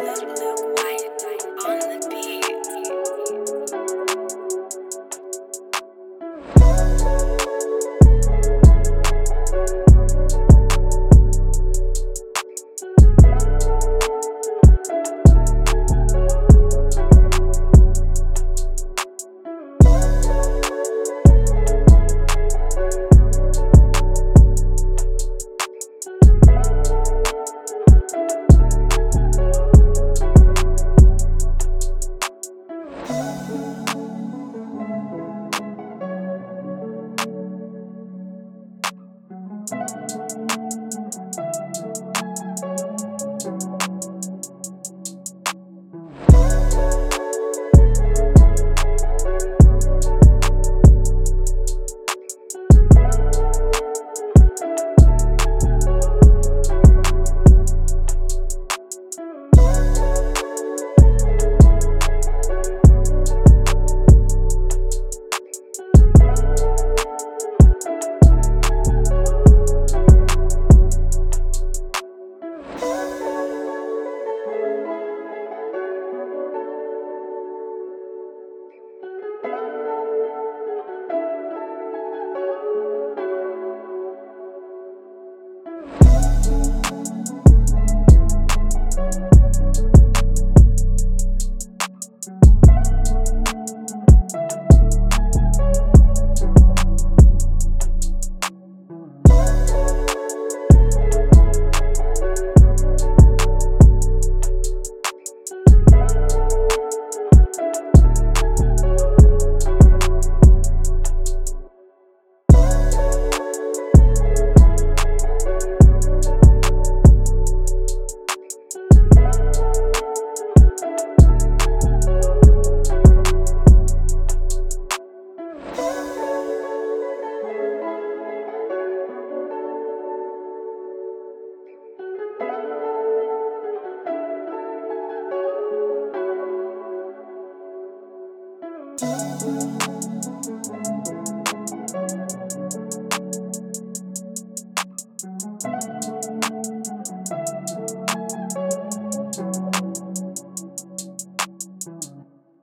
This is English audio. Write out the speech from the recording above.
Tap, tap, tap.